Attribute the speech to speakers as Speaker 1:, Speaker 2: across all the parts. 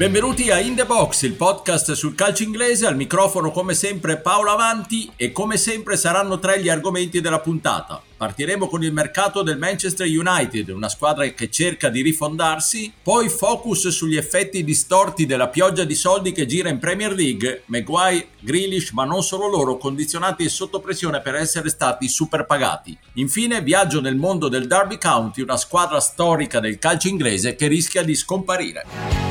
Speaker 1: Benvenuti a In The Box, il podcast sul calcio inglese, al microfono come sempre Paolo Avanti e come sempre saranno tre gli argomenti della puntata. Partiremo con il mercato del Manchester United, una squadra che cerca di rifondarsi, poi focus sugli effetti distorti della pioggia di soldi che gira in Premier League, Maguire, Grealish, ma non solo loro, condizionati e sotto pressione per essere stati super pagati. Infine viaggio nel mondo del Derby County, una squadra storica del calcio inglese che rischia di scomparire.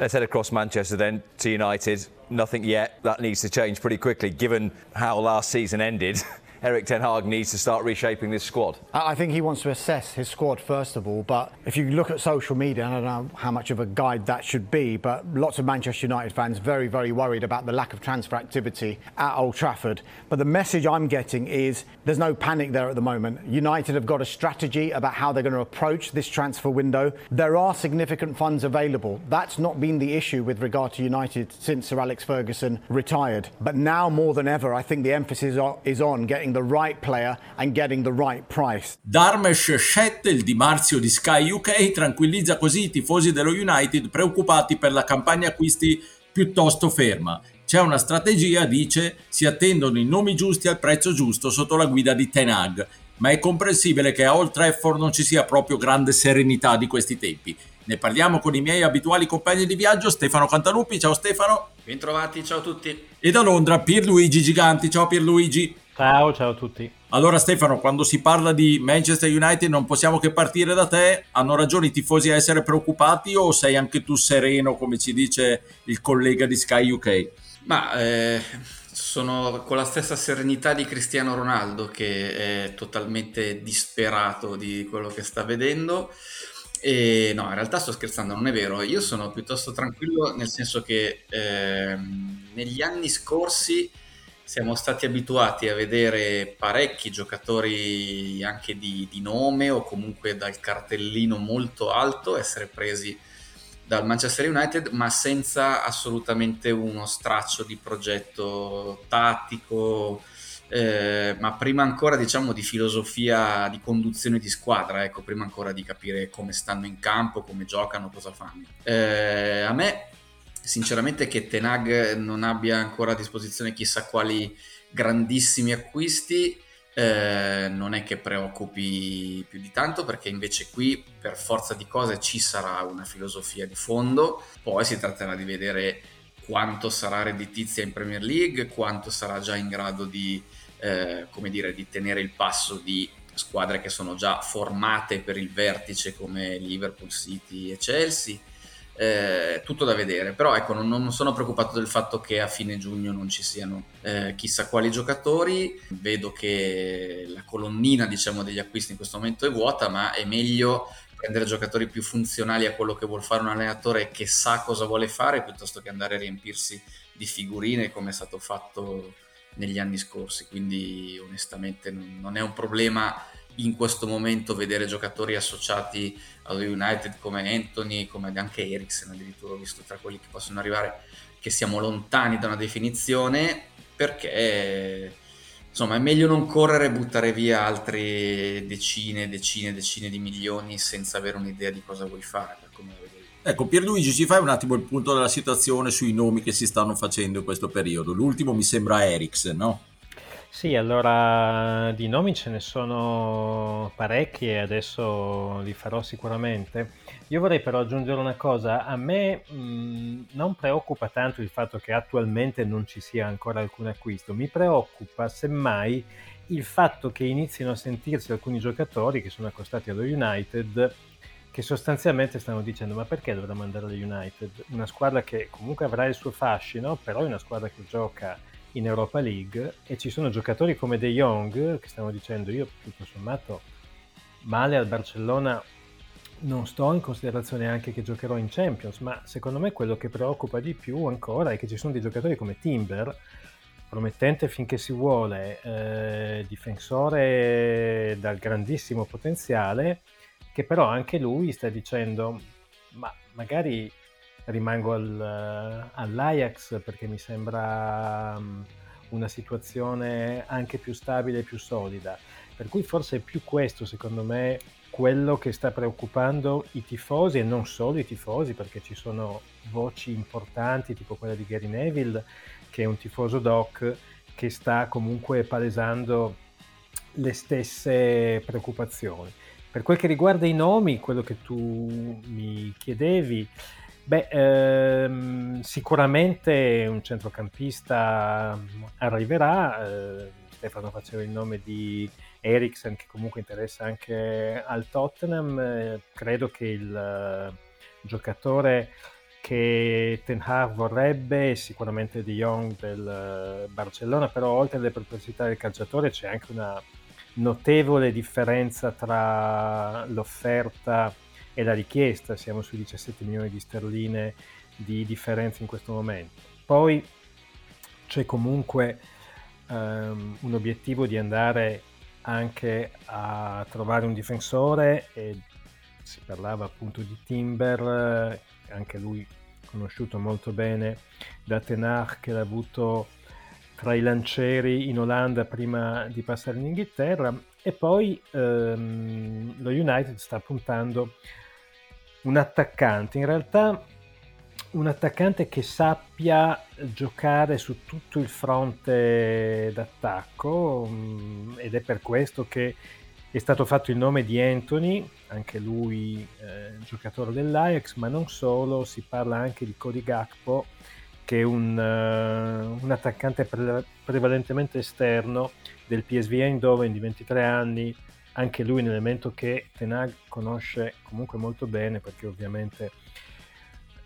Speaker 2: Let's head across Manchester then to United. Nothing yet. That needs to change pretty quickly given how last season ended. Eric Ten Hag needs to start reshaping this squad?
Speaker 3: I think he wants to assess his squad first of all. But if you look at social media, I don't know how much of a guide that should be, but lots of Manchester United fans very, very worried about the lack of transfer activity at Old Trafford. But the message I'm getting is there's no panic there at the moment. United have got a strategy about how they're going to approach this transfer window. There are significant funds available. That's not been the issue with regard to United since Sir Alex Ferguson retired. But now more than ever, I think the emphasis is on getting right player and getting the right price.
Speaker 1: Darmesh Shet, il Di Marzio di Sky UK, tranquillizza così i tifosi dello United preoccupati per la campagna acquisti piuttosto ferma. C'è una strategia, dice, si attendono i nomi giusti al prezzo giusto sotto la guida di Tenag, ma è comprensibile che a Old Trafford non ci sia proprio grande serenità di questi tempi. Ne parliamo con i miei abituali compagni di viaggio, Stefano Cantalupi. Ciao Stefano.
Speaker 4: Bentrovati, ciao a tutti.
Speaker 1: E da Londra Pierluigi Giganti. Ciao Pierluigi.
Speaker 5: Ciao, ciao a tutti.
Speaker 1: Allora Stefano, quando si parla di Manchester United non possiamo che partire da te. Hanno ragione i tifosi a essere preoccupati o sei anche tu sereno, come ci dice il collega di Sky UK?
Speaker 4: Ma eh, sono con la stessa serenità di Cristiano Ronaldo che è totalmente disperato di quello che sta vedendo. E no, in realtà sto scherzando, non è vero. Io sono piuttosto tranquillo nel senso che eh, negli anni scorsi siamo stati abituati a vedere parecchi giocatori anche di, di, nome o comunque dal cartellino molto alto essere presi dal Manchester United, ma senza assolutamente uno straccio di progetto tattico, eh, ma prima ancora diciamo di filosofia di conduzione di squadra, ecco, prima ancora di capire come stanno in campo, come giocano, cosa fanno. Eh, a me sinceramente che Tenag non abbia ancora a disposizione chissà quali grandissimi acquisti eh, non è che preoccupi più di tanto perché invece qui per forza di cose ci sarà una filosofia di fondo. Poi si tratterà di vedere quanto sarà redditizia in Premier League quanto sarà già in grado di, eh, dire, di tenere il passo di squadre che sono già formate per il vertice come Liverpool City e Chelsea eh, tutto da vedere, però ecco non, non, sono preoccupato del fatto che a fine giugno non ci siano eh, chissà quali giocatori, vedo che la colonnina diciamo degli acquisti in questo momento è vuota, ma è meglio prendere giocatori più funzionali a quello che vuole fare un allenatore che sa cosa vuole fare piuttosto che andare a riempirsi di figurine come è stato fatto negli anni scorsi, quindi onestamente non è un problema in questo momento vedere giocatori associati allo United come Anthony, come anche Eriksen, addirittura visto tra quelli che possono arrivare, che siamo lontani da una definizione, perché insomma è meglio non correre e buttare via altre decine, decine, decine di milioni senza avere un'idea di cosa vuoi fare.
Speaker 1: Ecco, Pierluigi, ci fai un attimo il punto della situazione sui nomi che si stanno facendo in questo periodo. L'ultimo mi sembra Eriksen, no?
Speaker 5: Sì, allora di nomi ce ne sono parecchi e adesso li farò sicuramente. Io vorrei però aggiungere una cosa, a me mh, non preoccupa tanto il fatto che attualmente non ci sia ancora alcun acquisto, mi preoccupa semmai il fatto che inizino a sentirsi alcuni giocatori che sono accostati allo United che sostanzialmente stanno dicendo ma perché dovremmo andare allo United? Una squadra che comunque avrà il suo fascino, però è una squadra che gioca in Europa League e ci sono giocatori come De Jong che stanno dicendo io tutto sommato male al Barcellona non sto in considerazione anche che giocherò in Champions, ma secondo me quello che preoccupa di più ancora è che ci sono dei giocatori come Timber, promettente finché si vuole, eh, difensore dal grandissimo potenziale, che però anche lui sta dicendo ma magari rimango al, all'Ajax perché mi sembra um, una situazione anche più stabile e più solida. Per cui forse è più questo, secondo me, quello che sta preoccupando i tifosi e non solo i tifosi, perché ci sono voci importanti, tipo quella di Gary Neville, che è un tifoso doc, che sta comunque palesando le stesse preoccupazioni. Per quel che riguarda i nomi, quello che tu mi chiedevi, beh, ehm, sicuramente un centrocampista arriverà. Eh, Stefano faceva il nome di Eriksen, che comunque interessa anche al Tottenham. Eh, credo che il uh, giocatore che Ten Hag vorrebbe sicuramente De Jong del uh, Barcellona, però oltre alle perplessità del calciatore c'è anche una notevole differenza tra l'offerta e la richiesta, siamo sui 17 milioni di sterline di differenza in questo momento. Poi c'è comunque um, un obiettivo di andare anche a trovare un difensore e si parlava appunto di Timber, anche lui conosciuto molto bene da Tenar che l'ha avuto tra i lancieri in Olanda prima di passare in Inghilterra e poi ehm, lo United sta puntando un attaccante, in realtà un attaccante che sappia giocare su tutto il fronte d'attacco mm, ed è per questo che è stato fatto il nome di Anthony, anche lui eh, giocatore dell'Ajax, ma non solo, si parla anche di Cody Gakpo che è un, uh, un attaccante pre- prevalentemente esterno del PSV Eindhoven di 23 anni, anche lui un elemento che Tenag conosce comunque molto bene perché ovviamente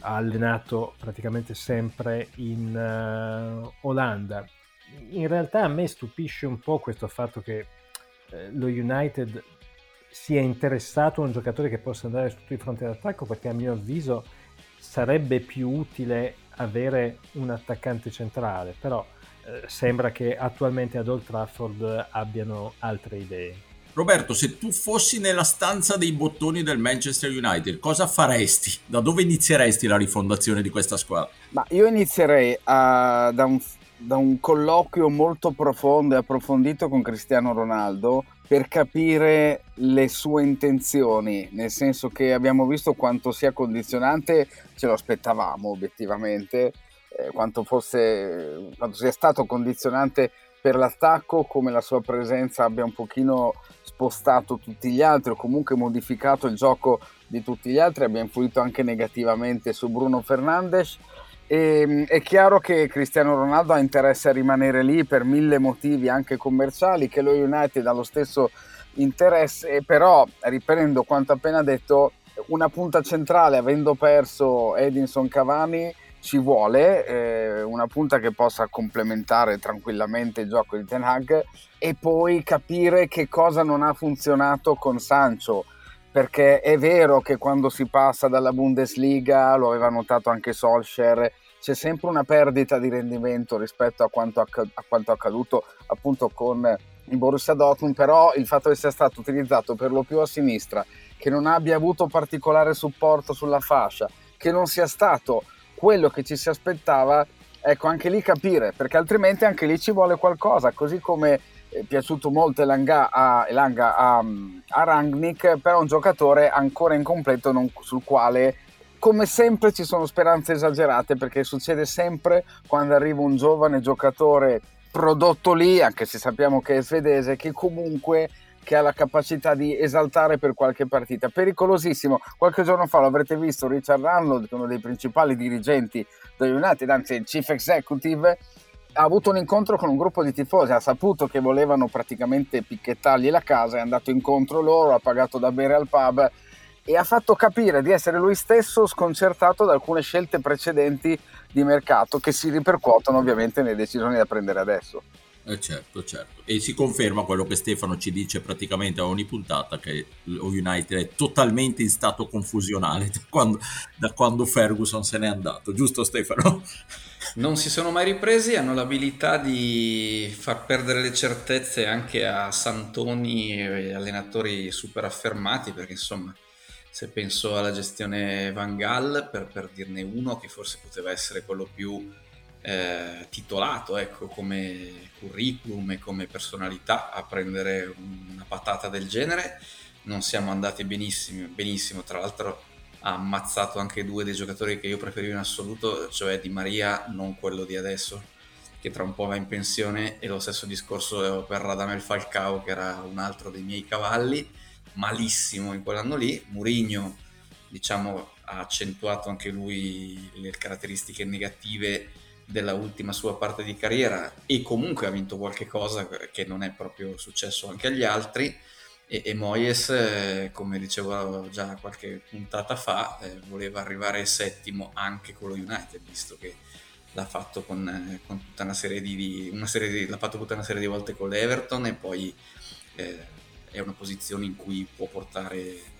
Speaker 5: ha allenato praticamente sempre in uh, Olanda. In realtà a me stupisce un po' questo fatto che eh, lo United sia interessato a un giocatore che possa andare su tutti i fronti d'attacco perché a mio avviso sarebbe più utile avere un attaccante centrale, però eh, sembra che attualmente ad Old Trafford abbiano altre idee.
Speaker 1: Roberto, se tu fossi nella stanza dei bottoni del Manchester United, cosa faresti? Da dove inizieresti la rifondazione di questa squadra?
Speaker 6: Ma io inizierei a, da, un, da un colloquio molto profondo e approfondito con Cristiano Ronaldo per capire le sue intenzioni, nel senso che abbiamo visto quanto sia condizionante, ce lo aspettavamo obiettivamente, eh, quanto, fosse, quanto sia stato condizionante per l'attacco, come la sua presenza abbia un pochino spostato tutti gli altri o comunque modificato il gioco di tutti gli altri, abbia influito anche negativamente su Bruno Fernandes. E, ehm, è chiaro che Cristiano Ronaldo ha interesse a rimanere lì per mille motivi anche commerciali, che lo United ha lo stesso interesse, però riprendo quanto appena detto, una punta centrale avendo perso Edinson Cavani ci vuole eh, una punta che possa complementare tranquillamente il gioco di Ten Hag e poi capire che cosa non ha funzionato con Sancho. Perché è vero che quando si passa dalla Bundesliga, lo aveva notato anche Solskjaer, c'è sempre una perdita di rendimento rispetto a quanto, acc- a quanto accaduto appunto con il Borussia Dortmund, però il fatto che sia stato utilizzato per lo più a sinistra, che non abbia avuto particolare supporto sulla fascia, che non sia stato quello che ci si aspettava, ecco anche lì capire, perché altrimenti anche lì ci vuole qualcosa, così come è piaciuto molto Elanga a, Elanga a, a Rangnick, però un giocatore ancora incompleto non, sul quale come sempre ci sono speranze esagerate perché succede sempre quando arriva un giovane giocatore prodotto lì, anche se sappiamo che è svedese, che comunque che ha la capacità di esaltare per qualche partita. Pericolosissimo. Qualche giorno fa l'avrete visto Richard Arnold, uno dei principali dirigenti del United, anzi il chief executive, ha avuto un incontro con un gruppo di tifosi, ha saputo che volevano praticamente picchettargli la casa, è andato incontro loro, ha pagato da bere al pub e ha fatto capire di essere lui stesso sconcertato da alcune scelte precedenti di mercato che si ripercuotono ovviamente nelle decisioni da prendere adesso.
Speaker 1: Eh certo, certo. E si conferma quello che Stefano ci dice praticamente a ogni puntata, che lo United è totalmente in stato confusionale da quando, da quando Ferguson se n'è andato, giusto Stefano?
Speaker 4: Non si sono mai ripresi, hanno l'abilità di far perdere le certezze anche a Santoni e allenatori super affermati, perché insomma, se penso alla gestione Van Gaal, per, per dirne uno che forse poteva essere quello più eh, titolato ecco, come curriculum e come personalità a prendere una patata del genere. Non siamo andati benissimo, benissimo. tra l'altro ha ammazzato anche due dei giocatori che io preferivo in assoluto, cioè Di Maria, non quello di adesso, che tra un po' va in pensione, e lo stesso discorso per Radamel Falcao, che era un altro dei miei cavalli, malissimo in quell'anno lì. Murigno, diciamo, ha accentuato anche lui le caratteristiche negative della ultima sua parte di carriera e comunque ha vinto qualche cosa che non è proprio successo anche agli altri. E, e Moyes eh, come dicevo già qualche puntata fa eh, voleva arrivare settimo anche con lo United visto che l'ha fatto con, eh, con tutta una serie di, una serie di, l'ha fatto tutta una serie di volte con l'Everton e poi eh, è una posizione in cui può portare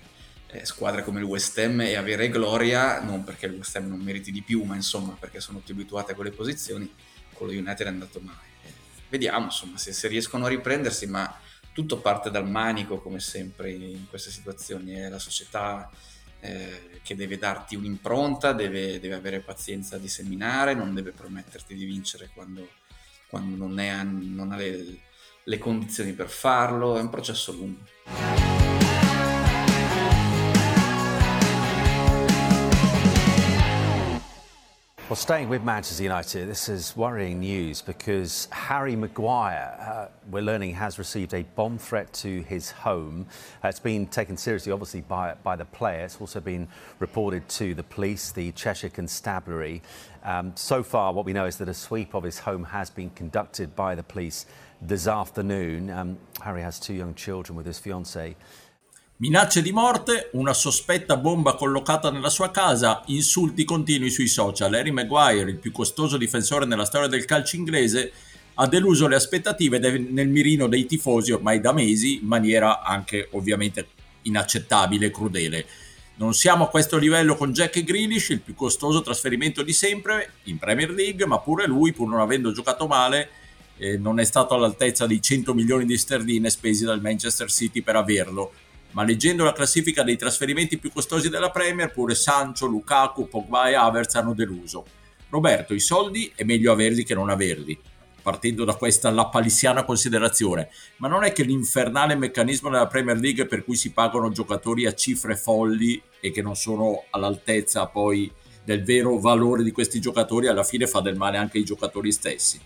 Speaker 4: eh, squadre come il West Ham e avere gloria, non perché il West Ham non meriti di più, ma insomma perché sono più abituate a quelle posizioni, con lo United è andato male. Vediamo insomma se, se, riescono a riprendersi, ma tutto parte dal manico come sempre in queste situazioni, è la società eh, che deve darti un'impronta, deve, deve, avere pazienza di seminare, non deve prometterti di vincere quando, quando non, è, non, ha le, le condizioni per farlo, è un processo lungo.
Speaker 7: Well, staying with Manchester United, this is worrying news because Harry Maguire, uh, we're learning, has received a bomb threat to his home. Uh, it's been taken seriously, obviously, by, by the player. It's also been reported to the police, the Cheshire Constabulary. Um, so far, what we know is that a sweep of his home has been conducted by the police this afternoon. Um, Harry has two young children with his fiancée.
Speaker 1: Minacce di morte, una sospetta bomba collocata nella sua casa, insulti continui sui social. Harry Maguire, il più costoso difensore nella storia del calcio inglese, ha deluso le aspettative nel mirino dei tifosi ormai da mesi, in maniera anche ovviamente inaccettabile e crudele. Non siamo a questo livello con Jack Grealish, il più costoso trasferimento di sempre in Premier League, ma pure lui, pur non avendo giocato male, eh, non è stato all'altezza dei 100 milioni di sterline spesi dal Manchester City per averlo ma leggendo la classifica dei trasferimenti più costosi della Premier, pure Sancho, Lukaku, Pogba e Havertz hanno deluso. Roberto, i soldi è meglio averli che non averli, partendo da questa lapalissiana considerazione, ma non è che l'infernale meccanismo della Premier League per cui si pagano giocatori a cifre folli e che non sono all'altezza poi del vero valore di questi giocatori alla fine fa del male anche ai giocatori stessi.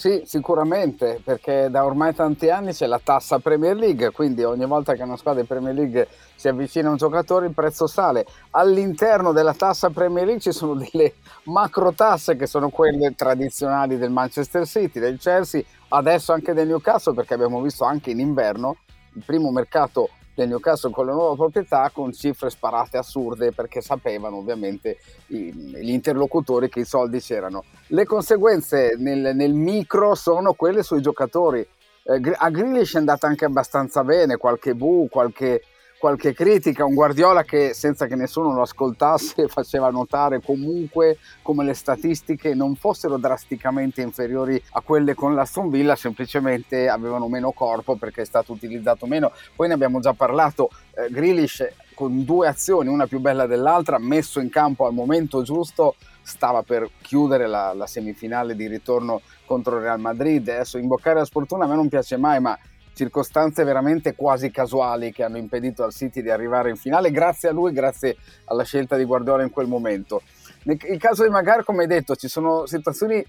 Speaker 6: Sì, sicuramente, perché da ormai tanti anni c'è la tassa Premier League, quindi ogni volta che una squadra di Premier League si avvicina a un giocatore il prezzo sale. All'interno della tassa Premier League ci sono delle macro tasse che sono quelle tradizionali del Manchester City, del Chelsea, adesso anche del Newcastle, perché abbiamo visto anche in inverno il primo mercato del Newcastle con la nuova proprietà con cifre sparate assurde perché sapevano ovviamente i, gli interlocutori che i soldi c'erano. Le conseguenze nel, nel micro sono quelle sui giocatori. Eh, a Grealish è andata anche abbastanza bene, qualche bu, qualche qualche critica, un Guardiola che senza che nessuno lo ascoltasse faceva notare comunque come le statistiche non fossero drasticamente inferiori a quelle con l'Aston Villa, semplicemente avevano meno corpo perché è stato utilizzato meno. Poi ne abbiamo già parlato, eh, Grealish con due azioni, una più bella dell'altra, messo in campo al momento giusto, stava per chiudere la, la semifinale di ritorno contro il Real Madrid. Adesso imboccare la sfortuna a me non piace mai, ma circostanze veramente quasi casuali che hanno impedito al City di arrivare in finale, grazie a lui, grazie alla scelta di Guardiola in quel momento. Nel caso di Magar, come hai detto, ci sono situazioni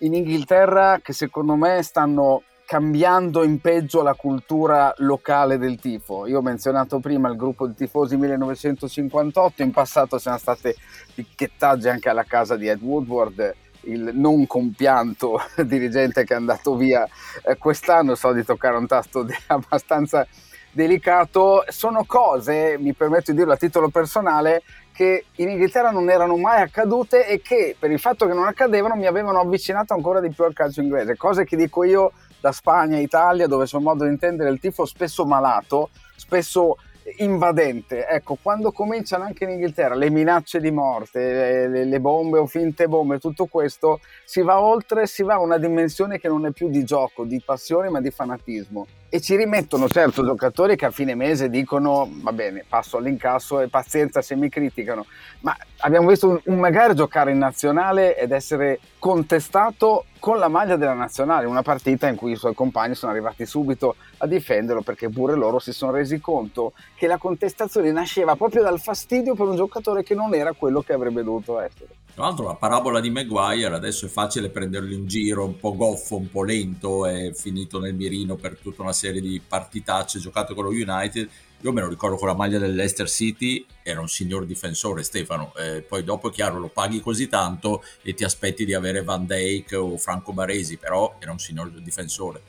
Speaker 6: in Inghilterra che secondo me stanno cambiando in peggio la cultura locale del tifo. Io ho menzionato prima il gruppo di tifosi 1958, in passato sono state picchettaggi anche alla casa di Ed Woodward il non compianto dirigente che è andato via eh, quest'anno, so di toccare un tasto abbastanza delicato, sono cose, mi permetto di dirlo a titolo personale, che in Inghilterra non erano mai accadute e che per il fatto che non accadevano mi avevano avvicinato ancora di più al calcio inglese, cose che dico io da Spagna, Italia, dove sono modo di intendere il tifo spesso malato, spesso invadente. Ecco, quando cominciano anche in Inghilterra le minacce di morte, le, le, bombe o finte bombe, tutto questo, si va oltre, si va a una dimensione che non è più di gioco, di passione, ma di fanatismo. e ci rimettono certo giocatori che a fine mese dicono va bene, passo all'incasso e pazienza se mi criticano, ma abbiamo visto un, un magari giocare in nazionale ed essere contestato con la maglia della nazionale, una partita in cui i suoi compagni sono arrivati subito a difenderlo perché pure loro si sono resi conto che la contestazione nasceva proprio dal fastidio per un giocatore che non era quello che avrebbe dovuto essere.
Speaker 1: Tra l'altro la parabola di Maguire adesso è facile prenderlo in giro, un po' goffo, un po' lento, è finito nel mirino per tutta una serie di partitacce giocate con lo United. Io me lo ricordo con la maglia dell'Leicester City, era un signor difensore Stefano, eh, poi dopo è chiaro lo paghi così tanto e ti aspetti di avere Van Dijk o Franco Baresi, però era un signor difensore.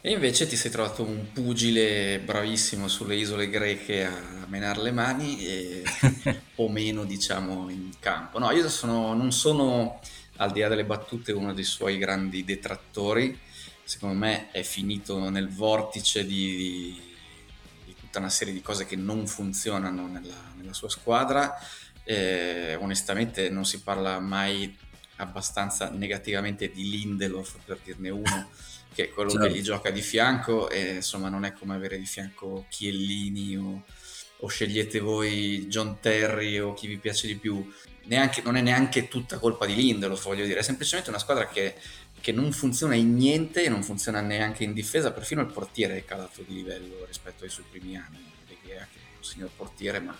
Speaker 4: E invece ti sei trovato un pugile bravissimo sulle isole greche a menare le mani e, o meno diciamo in campo. No, io sono, non sono al di là delle battute uno dei suoi grandi detrattori, secondo me è finito nel vortice di, di tutta una serie di cose che non funzionano nella, nella sua squadra. Eh, onestamente non si parla mai abbastanza negativamente di Lindelof per dirne uno che è quello certo. che gli gioca di fianco e insomma non è come avere di fianco Chiellini o, o scegliete voi John Terry o chi vi piace di più. Neanche, non è neanche tutta colpa di Lindelof, voglio dire, è semplicemente una squadra che, che non funziona in niente e non funziona neanche in difesa, perfino il portiere è calato di livello rispetto ai suoi primi anni. De Gea, che è un signor portiere, ma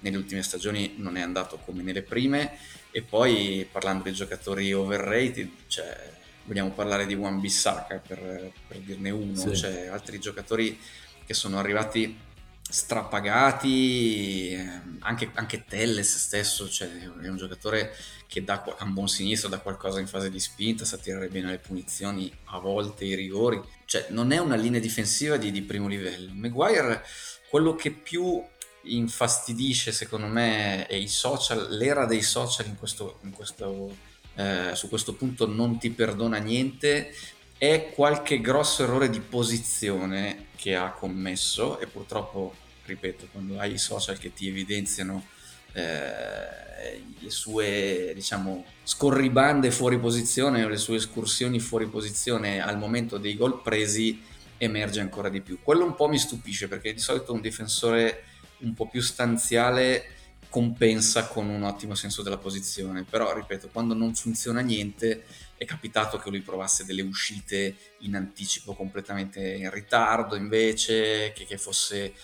Speaker 4: nelle ultime stagioni non è andato come nelle prime. E poi parlando dei giocatori overrated, cioè vogliamo parlare di Wan Bissaka per, per dirne uno, sì. cioè altri giocatori che sono arrivati strapagati, ehm, anche, anche Telles stesso, cioè è un giocatore che dà a un buon sinistro, dà qualcosa in fase di spinta, sa tirare bene le punizioni, a volte i rigori, cioè non è una linea difensiva di, di primo livello. Maguire, quello che più infastidisce secondo me è i social, l'era dei social in questo, in questo eh, su questo punto non ti perdona niente, è qualche grosso errore di posizione che ha commesso e purtroppo, ripeto, quando hai i social che ti evidenziano eh, le sue diciamo scorribande fuori posizione o le sue escursioni fuori posizione al momento dei gol presi emerge ancora di più. Quello un po' mi stupisce perché di solito un difensore un po' più stanziale compensa con un ottimo senso della posizione, però ripeto, quando non funziona niente è capitato che lui provasse delle uscite in anticipo completamente in ritardo invece, che, che fosse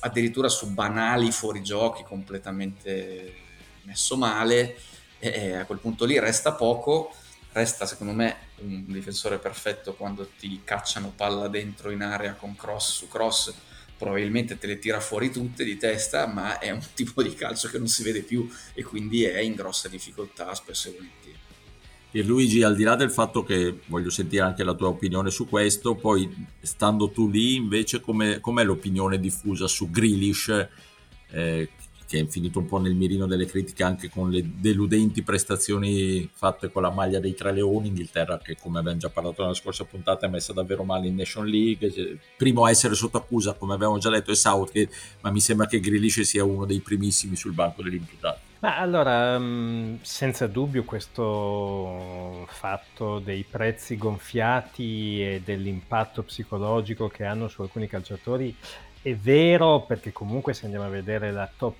Speaker 4: addirittura su banali fuorigiochi completamente messo male. E, a quel punto lì resta poco, resta secondo me un difensore perfetto quando ti cacciano palla dentro in area con cross su cross. Probabilmente te le tira fuori tutte di testa, ma è un tipo di calcio che non si vede più e quindi è in grossa difficoltà spesso e volentieri.
Speaker 1: Luigi, al di là del fatto che voglio sentire anche la tua opinione su questo, poi stando tu lì invece com'è, com'è l'opinione diffusa su Grealish, eh, che è finito un po' nel mirino delle critiche anche con le deludenti prestazioni fatte con la maglia dei Tre Leoni, Inghilterra che come abbiamo già parlato nella scorsa puntata è messa davvero male in Nation League, primo a essere sotto accusa come abbiamo già detto è Southgate, ma mi sembra che Grealish sia uno dei primissimi sul banco degli imputati.
Speaker 5: Ma allora, mm, senza dubbio questo fatto dei prezzi gonfiati e dell'impatto psicologico che hanno su alcuni calciatori è vero perché comunque se andiamo a vedere la top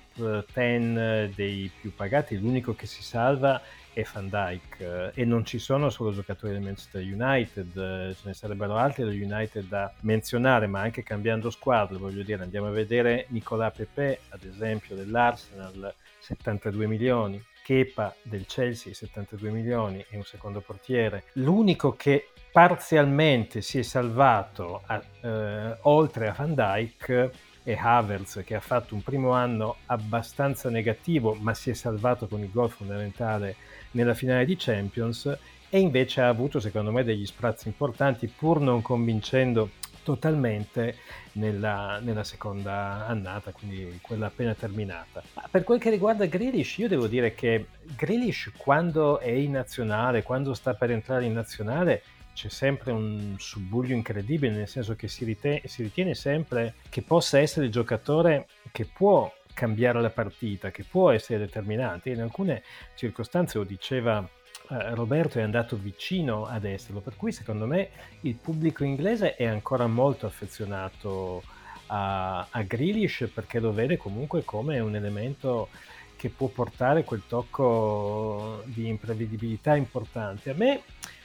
Speaker 5: 10 dei più pagati, l'unico che si salva è Van Dyke e non ci sono solo giocatori del Manchester United, ce ne sarebbero altri del United da menzionare, ma anche cambiando squadra, voglio dire, andiamo a vedere Nicolas Pepe, ad esempio dell'Arsenal, 72 milioni, Kepa del Chelsea 72 milioni e un secondo portiere. L'unico che parzialmente si è salvato a, eh, oltre a Van Dyke è Havertz che ha fatto un primo anno abbastanza negativo ma si è salvato con il gol fondamentale nella finale di Champions e invece ha avuto secondo me degli sprazzi importanti pur non convincendo totalmente nella, nella, seconda annata, quindi quella appena terminata. Ma per quel che riguarda Grealish, io devo dire che Grealish quando è in nazionale, quando sta per entrare in nazionale, c'è sempre un subbuglio incredibile, nel senso che si ritiene, si ritiene sempre che possa essere il giocatore che può cambiare la partita, che può essere determinante. In alcune circostanze, lo diceva eh, Roberto è andato vicino ad esserlo, per cui secondo me il pubblico inglese è ancora molto affezionato a, a Grealish perché lo vede comunque come un elemento che può portare quel tocco di imprevedibilità importante. A me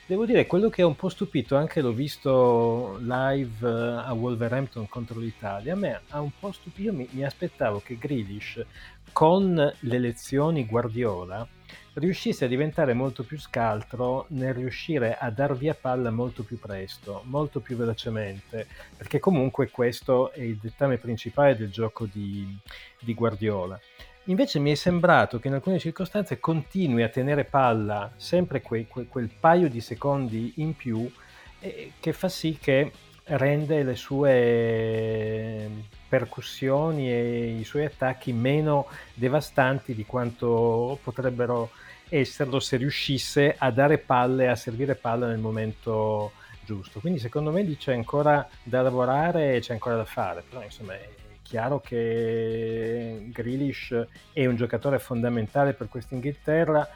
Speaker 5: devo dire quello che ha un po' stupito, anche l'ho visto live eh, a Wolverhampton contro l'Italia, a me ha un po' stupito, mi, mi aspettavo che Grealish con le lezioni Guardiola riuscisse a diventare molto più scaltro nel riuscire a dar via palla molto più presto, molto più velocemente, perché comunque questo è il dettame principale del gioco di, di Guardiola. Invece mi è sembrato che in alcune circostanze continui a tenere palla sempre que, que, quel paio di secondi in più eh, che fa sì che rende le sue percussioni e i suoi attacchi meno devastanti di quanto potrebbero esserlo se riuscisse a dare palle, a servire palla nel momento giusto. Quindi secondo me lì c'è ancora da lavorare e c'è ancora da fare, però insomma è chiaro che Grealish è un giocatore fondamentale per questa Inghilterra.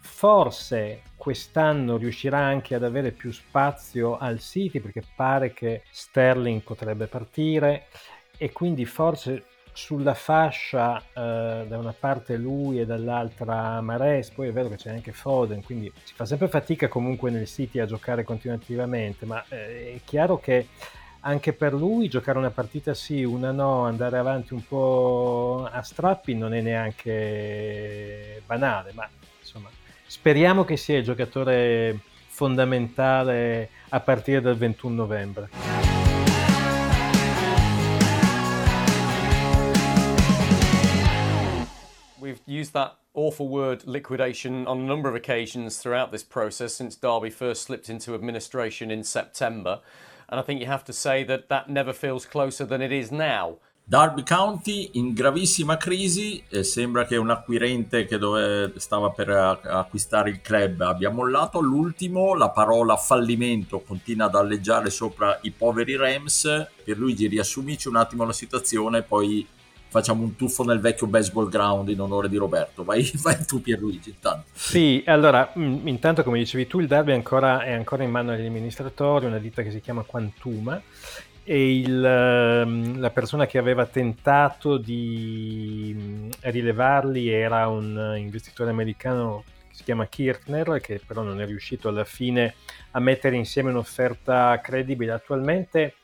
Speaker 5: Forse quest'anno riuscirà anche ad avere più spazio al City perché pare che Sterling potrebbe partire e quindi forse sulla fascia eh, da una parte lui e dall'altra Mares, poi è vero che c'è anche Foden, quindi si fa sempre fatica comunque nel City a giocare continuativamente, ma eh, è chiaro che anche per lui giocare una partita sì, una no, andare avanti un po' a strappi non è neanche banale, ma insomma speriamo che sia il giocatore fondamentale a partire dal 21 novembre.
Speaker 8: Used that awful word liquidation on a number of occasions throughout this process since Derby first slipped into administration in September. And I think you have to say that that never feels closer than it is now.
Speaker 1: Derby County in gravissima crisi e sembra che un acquirente che dove stava per acquistare il club abbia mollato. All'ultimo la parola fallimento continua ad alleggiare sopra i poveri Rams. Per Luigi riassumici un attimo la situazione poi facciamo un tuffo nel vecchio baseball ground in onore di Roberto. Vai, vai tu Pierluigi intanto.
Speaker 5: Sì, allora, mm, intanto come dicevi tu il derby è ancora, è ancora in mano agli amministratori, una ditta che si chiama Quantuma e il, ehm, la persona che aveva tentato di mm, rilevarli era un investitore americano che si chiama Kirchner che però non è riuscito alla fine a mettere insieme un'offerta credibile. Attualmente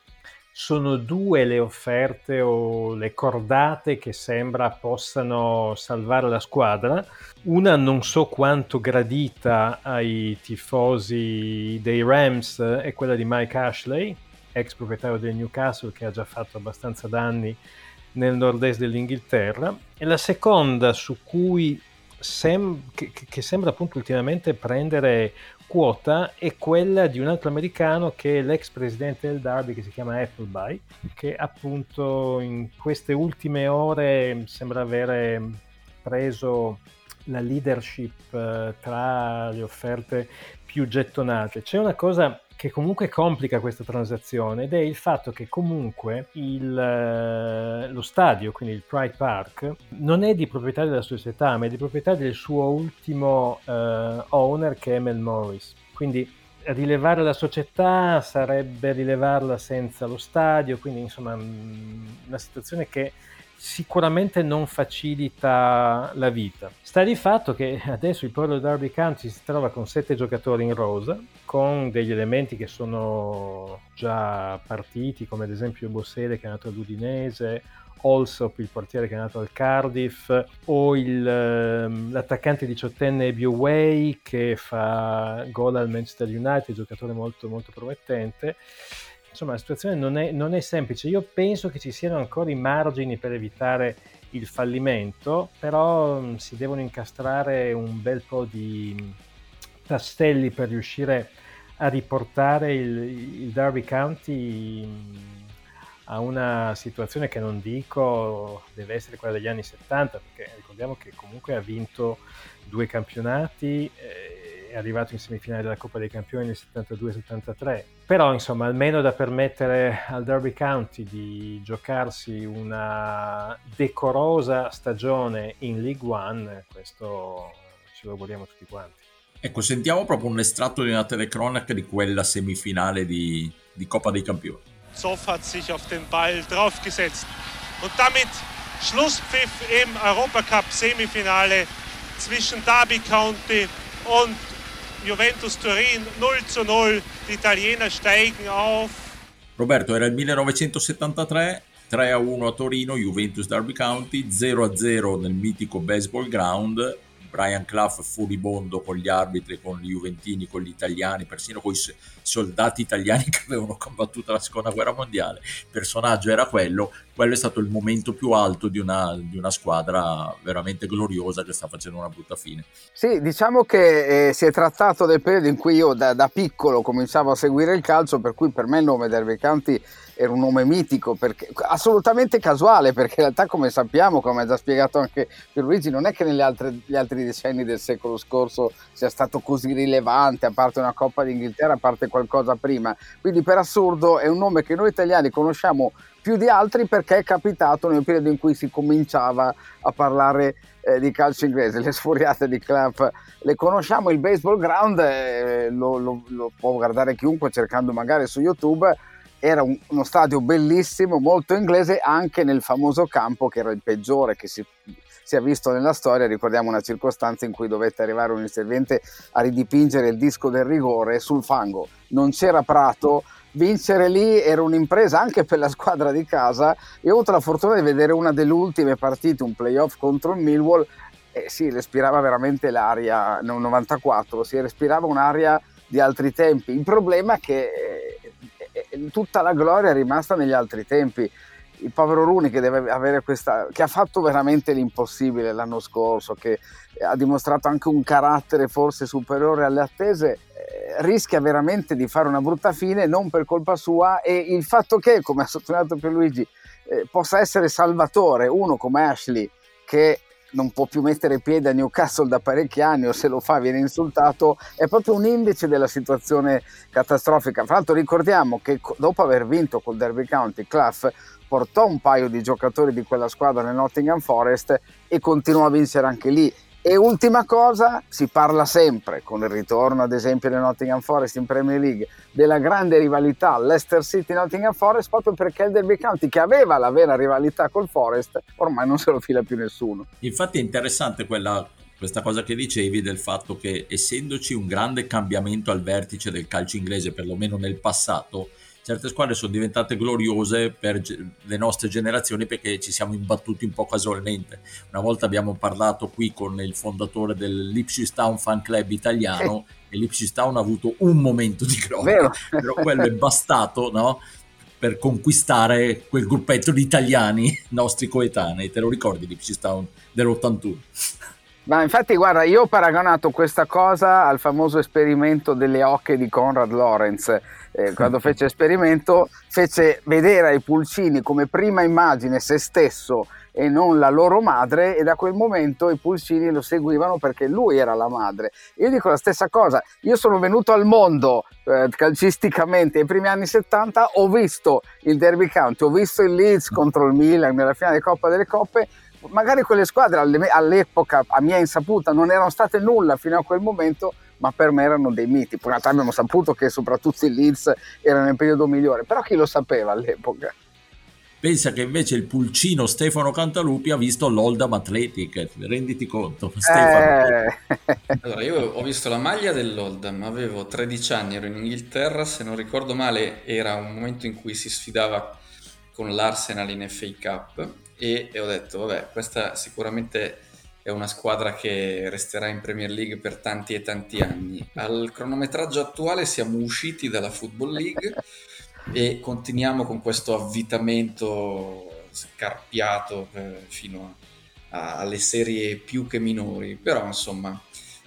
Speaker 5: sono due le offerte o le cordate che sembra possano salvare la squadra. Una non so quanto gradita ai tifosi dei Rams è quella di Mike Ashley, ex proprietario del Newcastle che ha già fatto abbastanza danni nel nord-est dell'Inghilterra. E la seconda su cui sem- che, che sembra appunto ultimamente prendere quota è quella di un altro americano che è l'ex presidente del Derby che si chiama Appleby, che appunto in queste ultime ore sembra avere preso la leadership eh, tra le offerte più gettonate. C'è una cosa che comunque complica questa transazione ed è il fatto che comunque il, eh, lo stadio, quindi il Pride Park, non è di proprietà della società, ma è di proprietà del suo ultimo eh, owner che è Mel Morris. Quindi rilevare la società sarebbe rilevarla senza lo stadio, quindi insomma mm, una situazione che sicuramente non facilita la vita. Sta di fatto che adesso il Polo Derby County si trova con sette giocatori in rosa, con degli elementi che sono già partiti, come ad esempio Bossele che è nato all'Udinese, Olsop, il portiere che è nato al Cardiff, o il, ehm, l'attaccante diciottenne Bioway che fa gol al Manchester United, giocatore molto, molto promettente insomma la situazione non è, non è semplice. Io penso che ci siano ancora i margini per evitare il fallimento, però mh, mm, si devono incastrare un bel po' di mm, tastelli per riuscire a riportare il, il Derby County mm, a una situazione che non dico deve essere quella degli anni 70, perché ricordiamo che comunque ha vinto due campionati. Eh, è arrivato in semifinale della Coppa dei Campioni nel 72-73, però insomma almeno da permettere al Derby County di giocarsi una decorosa stagione in League One, questo ce lo auguriamo tutti quanti.
Speaker 1: Ecco, sentiamo proprio un estratto di una telecronaca di quella semifinale di, di Coppa dei Campioni.
Speaker 9: Zoff hat sich auf den Ball draufgesetzt. Und damit Schlusspfiff im Europacup Semifinale zwischen Derby County und Juventus Turin 0 zu 0. Die Italiener steigen auf.
Speaker 1: Roberto, era il 1973, 3 a 1 a Torino, Juventus Derby County, 0 a 0 nel mitico baseball ground Brian Clough furibondo con gli arbitri, con gli Juventini, con gli italiani, persino con i soldati italiani che avevano combattuto la seconda guerra mondiale. Il personaggio era quello, quello è stato il momento più alto di una, di una squadra veramente gloriosa che sta facendo una brutta fine.
Speaker 6: Sì, diciamo che eh, si è trattato del periodo in cui io da, da piccolo cominciavo a seguire il calcio, per cui per me il nome Derby County era un nome mitico, perché, assolutamente casuale, perché in realtà come sappiamo, come ha già spiegato anche Pierluigi, non è che negli altri, altri, decenni del secolo scorso sia stato così rilevante, a parte una Coppa d'Inghilterra, a parte qualcosa prima. Quindi per assurdo è un nome che noi italiani conosciamo più di altri perché è capitato nel periodo in cui si cominciava a parlare eh, di calcio inglese, le sfuriate di club le conosciamo, il baseball ground eh, lo, lo, lo può guardare chiunque cercando magari su YouTube era un, uno stadio bellissimo, molto inglese, anche nel famoso campo che era il peggiore che si, si è visto nella storia. Ricordiamo una circostanza in cui dovette arrivare un inserviente a ridipingere il disco del rigore sul fango. Non c'era prato, vincere lì era un'impresa anche per la squadra di casa. Io ho avuto la fortuna di vedere una delle ultime partite, un playoff contro il Millwall, e si respirava veramente l'aria, nel 94, si respirava un'aria di altri tempi. Il problema è che eh, tutta la gloria è rimasta negli altri tempi. Il povero Runi che, questa, che ha fatto veramente l'impossibile l'anno scorso, che ha dimostrato anche un carattere forse superiore alle attese, eh, rischia veramente di fare una brutta fine, non per colpa sua e il fatto che, come ha sottolineato Pierluigi, eh, possa essere salvatore uno come Ashley che non può più mettere piede a Newcastle da parecchi anni o se lo fa viene insultato, è proprio un indice della situazione catastrofica. Fra l'altro ricordiamo che dopo aver vinto col Derby County, Clough portò un paio di giocatori di quella squadra nel Nottingham Forest e continuò a vincere anche lì e ultima cosa, si parla sempre, con il ritorno ad esempio del Nottingham Forest in Premier League, della grande rivalità Leicester City-Nottingham Forest proprio perché il Derby County, che aveva la vera rivalità col Forest, ormai non se lo fila più nessuno.
Speaker 1: Infatti è interessante quella, questa cosa che dicevi del fatto che essendoci un grande cambiamento al vertice del calcio inglese, perlomeno nel passato, certe squadre sono diventate gloriose per le nostre generazioni perché ci siamo imbattuti un po' casualmente. Una volta abbiamo parlato qui con il fondatore dell'Ipswich Town Fan Club italiano e l'Ipswich Town ha avuto un momento di gloria, però quello è bastato no? per conquistare quel gruppetto di italiani nostri coetanei. Te lo ricordi l'Ipswich Town dell'81?
Speaker 6: Ma infatti, guarda, io ho paragonato questa cosa al famoso esperimento delle ocche di Conrad Lorenz. Eh, quando fece esperimento, fece vedere ai pulcini come prima immagine se stesso e non la loro madre, e da quel momento i pulcini lo seguivano perché lui era la madre. Io dico la stessa cosa, io sono venuto al mondo eh, calcisticamente nei primi anni 70, ho visto il Derby County, ho visto il Leeds contro il Milan nella finale Coppa delle Coppe magari quelle squadre all'epoca, a mia insaputa, non erano state nulla fino a quel momento, ma per me erano dei miti. Poi in realtà abbiamo saputo che soprattutto il Leeds era nel periodo migliore, però chi lo sapeva all'epoca?
Speaker 1: Pensa che invece il pulcino Stefano Cantalupi ha visto l'Oldham Athletic, renditi conto.
Speaker 4: Eh. Allora, io ho visto la maglia dell'Oldham, avevo 13 anni, ero in Inghilterra, se non ricordo male era un momento in cui si sfidava con l'Arsenal in FA Cup e, e ho detto, vabbè, questa sicuramente è una squadra che resterà in Premier League per tanti e tanti anni. Al cronometraggio attuale siamo usciti dalla Football League e continuiamo con questo avvitamento scarpiato eh, fino a, a, alle serie più che minori, però insomma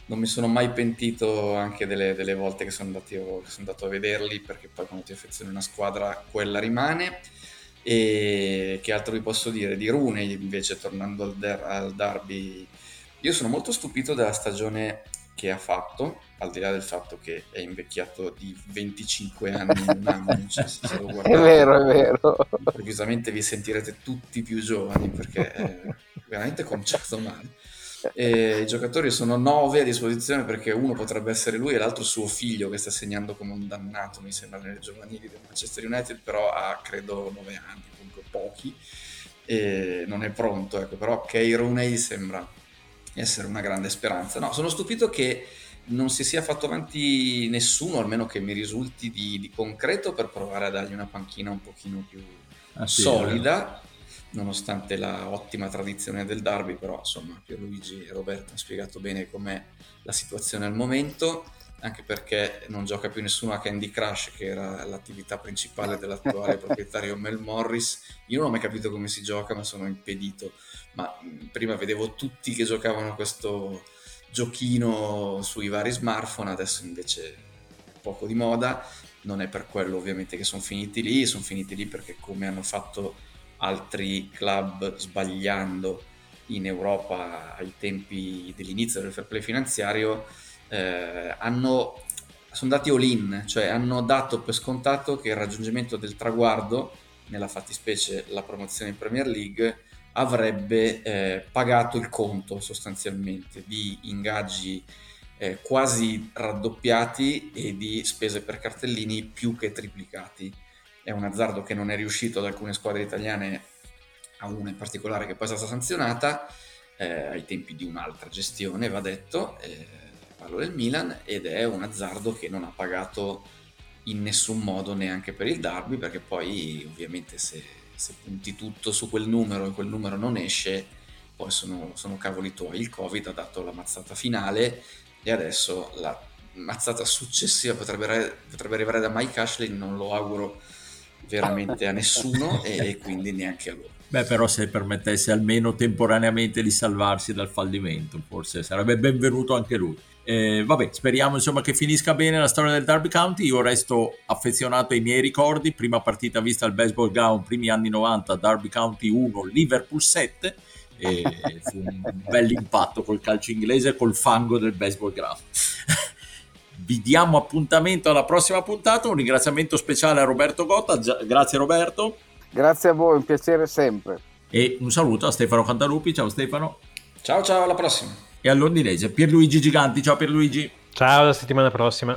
Speaker 4: non mi sono mai pentito anche delle, delle volte che sono, andato, che sono andato a vederli perché poi quando ti affezioni una squadra quella rimane e che altro vi posso dire? Di Rune invece, tornando al, der- al derby, io sono molto stupito della stagione che ha fatto, al di là del fatto che è invecchiato di 25 anni in un anno, cioè, se lo guardate,
Speaker 6: è vero, è vero.
Speaker 4: Improvvisamente vi sentirete tutti più giovani perché è veramente conciato male. E I giocatori sono nove a disposizione perché uno potrebbe essere lui e l'altro suo figlio che sta segnando come un dannato, mi sembra, nelle giovanili del Manchester United, però ha credo nove anni, comunque pochi, e non è pronto, ecco, però Kay Rooney sembra essere una grande speranza. No, sono stupito che non si sia fatto avanti nessuno, almeno che mi risulti di, di concreto, per provare a dargli una panchina un pochino più ah, sì, solida, nonostante la ottima tradizione del derby, però insomma Pierluigi e Roberto hanno spiegato bene com'è la situazione al momento, anche perché non gioca più nessuno a Candy Crush, che era l'attività principale dell'attuale proprietario Mel Morris. Io non ho mai capito come si gioca, ma sono impedito. Ma prima vedevo tutti che giocavano questo giochino sui vari smartphone, adesso invece è poco di moda, non è per quello ovviamente che sono finiti lì, sono finiti lì perché come hanno fatto altri club sbagliando in Europa ai tempi dell'inizio del fair play finanziario, eh, hanno, sono andati all in, cioè hanno dato per scontato che il raggiungimento del traguardo, nella fattispecie la promozione in Premier League, avrebbe eh, pagato il conto sostanzialmente di ingaggi eh, quasi raddoppiati e di spese per cartellini più che triplicati. È un azzardo che non è riuscito ad alcune squadre italiane, a una in particolare che poi è stata sanzionata eh, ai tempi di un'altra gestione, va detto, eh, parlo del Milan, ed è un azzardo che non ha pagato in nessun modo neanche per il derby, perché poi ovviamente se se punti tutto su quel numero e quel numero non esce, poi sono, sono cavoli tuoi. Il Covid ha dato la mazzata finale e adesso la mazzata successiva potrebbe, potrebbe arrivare da Mike Ashley, non lo auguro veramente a nessuno e quindi neanche a loro.
Speaker 1: Beh, però se permettesse almeno temporaneamente di salvarsi dal fallimento, forse sarebbe benvenuto anche lui. Eh, vabbè, speriamo insomma che finisca bene la storia del Derby County. Io resto affezionato ai miei ricordi. Prima partita vista al baseball ground, primi anni 90, Derby County 1, Liverpool 7. E fu un bel impatto col calcio inglese e col fango del baseball ground. Vi diamo appuntamento alla prossima puntata. Un ringraziamento speciale a Roberto Gotta. Grazie Roberto.
Speaker 6: Grazie a voi, un piacere sempre.
Speaker 1: E un saluto a Stefano Cantalupi. Ciao Stefano.
Speaker 4: Ciao ciao, alla prossima
Speaker 1: e al londinese Pierluigi Giganti. Ciao Pierluigi.
Speaker 5: Ciao, alla settimana prossima.